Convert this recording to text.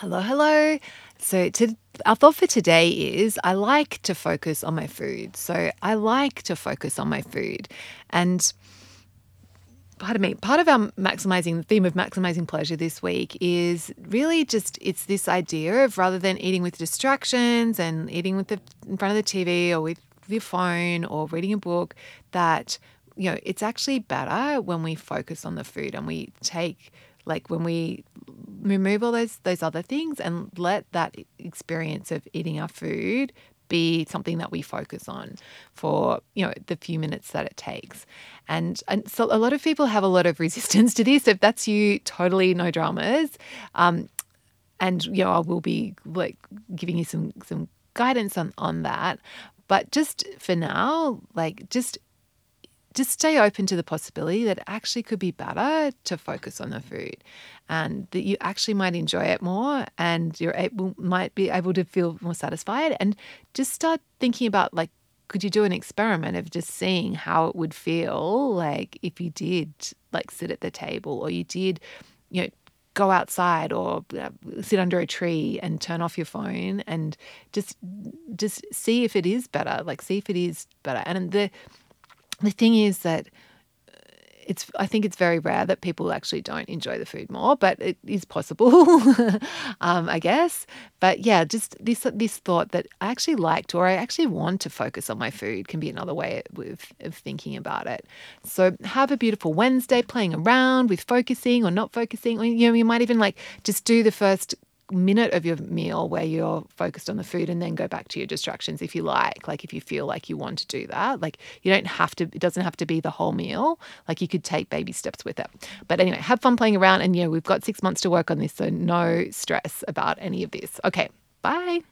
Hello, hello. So, to, our thought for today is I like to focus on my food. So, I like to focus on my food. And pardon me, part of our maximizing, the theme of maximizing pleasure this week is really just it's this idea of rather than eating with distractions and eating with the in front of the TV or with your phone or reading a book, that you know, it's actually better when we focus on the food and we take like when we remove all those those other things and let that experience of eating our food be something that we focus on for you know the few minutes that it takes. And and so a lot of people have a lot of resistance to this if that's you totally no dramas. Um, and you know I will be like giving you some some guidance on on that. But just for now like just just stay open to the possibility that it actually could be better to focus on the food and that you actually might enjoy it more and you're able might be able to feel more satisfied. And just start thinking about like could you do an experiment of just seeing how it would feel like if you did like sit at the table or you did you know go outside or uh, sit under a tree and turn off your phone and just just see if it is better like see if it is better. And the the thing is that uh, it's I think it's very rare that people actually don't enjoy the food more, but it is possible, um, I guess. But yeah, just this this thought that I actually liked or I actually want to focus on my food can be another way of, of thinking about it. So have a beautiful Wednesday playing around with focusing or not focusing, you know you might even like just do the first minute of your meal where you're focused on the food and then go back to your distractions if you like like if you feel like you want to do that. Like you don't have to it doesn't have to be the whole meal. Like you could take baby steps with it. But anyway have fun playing around and yeah we've got 6 months to work on this so no stress about any of this. Okay bye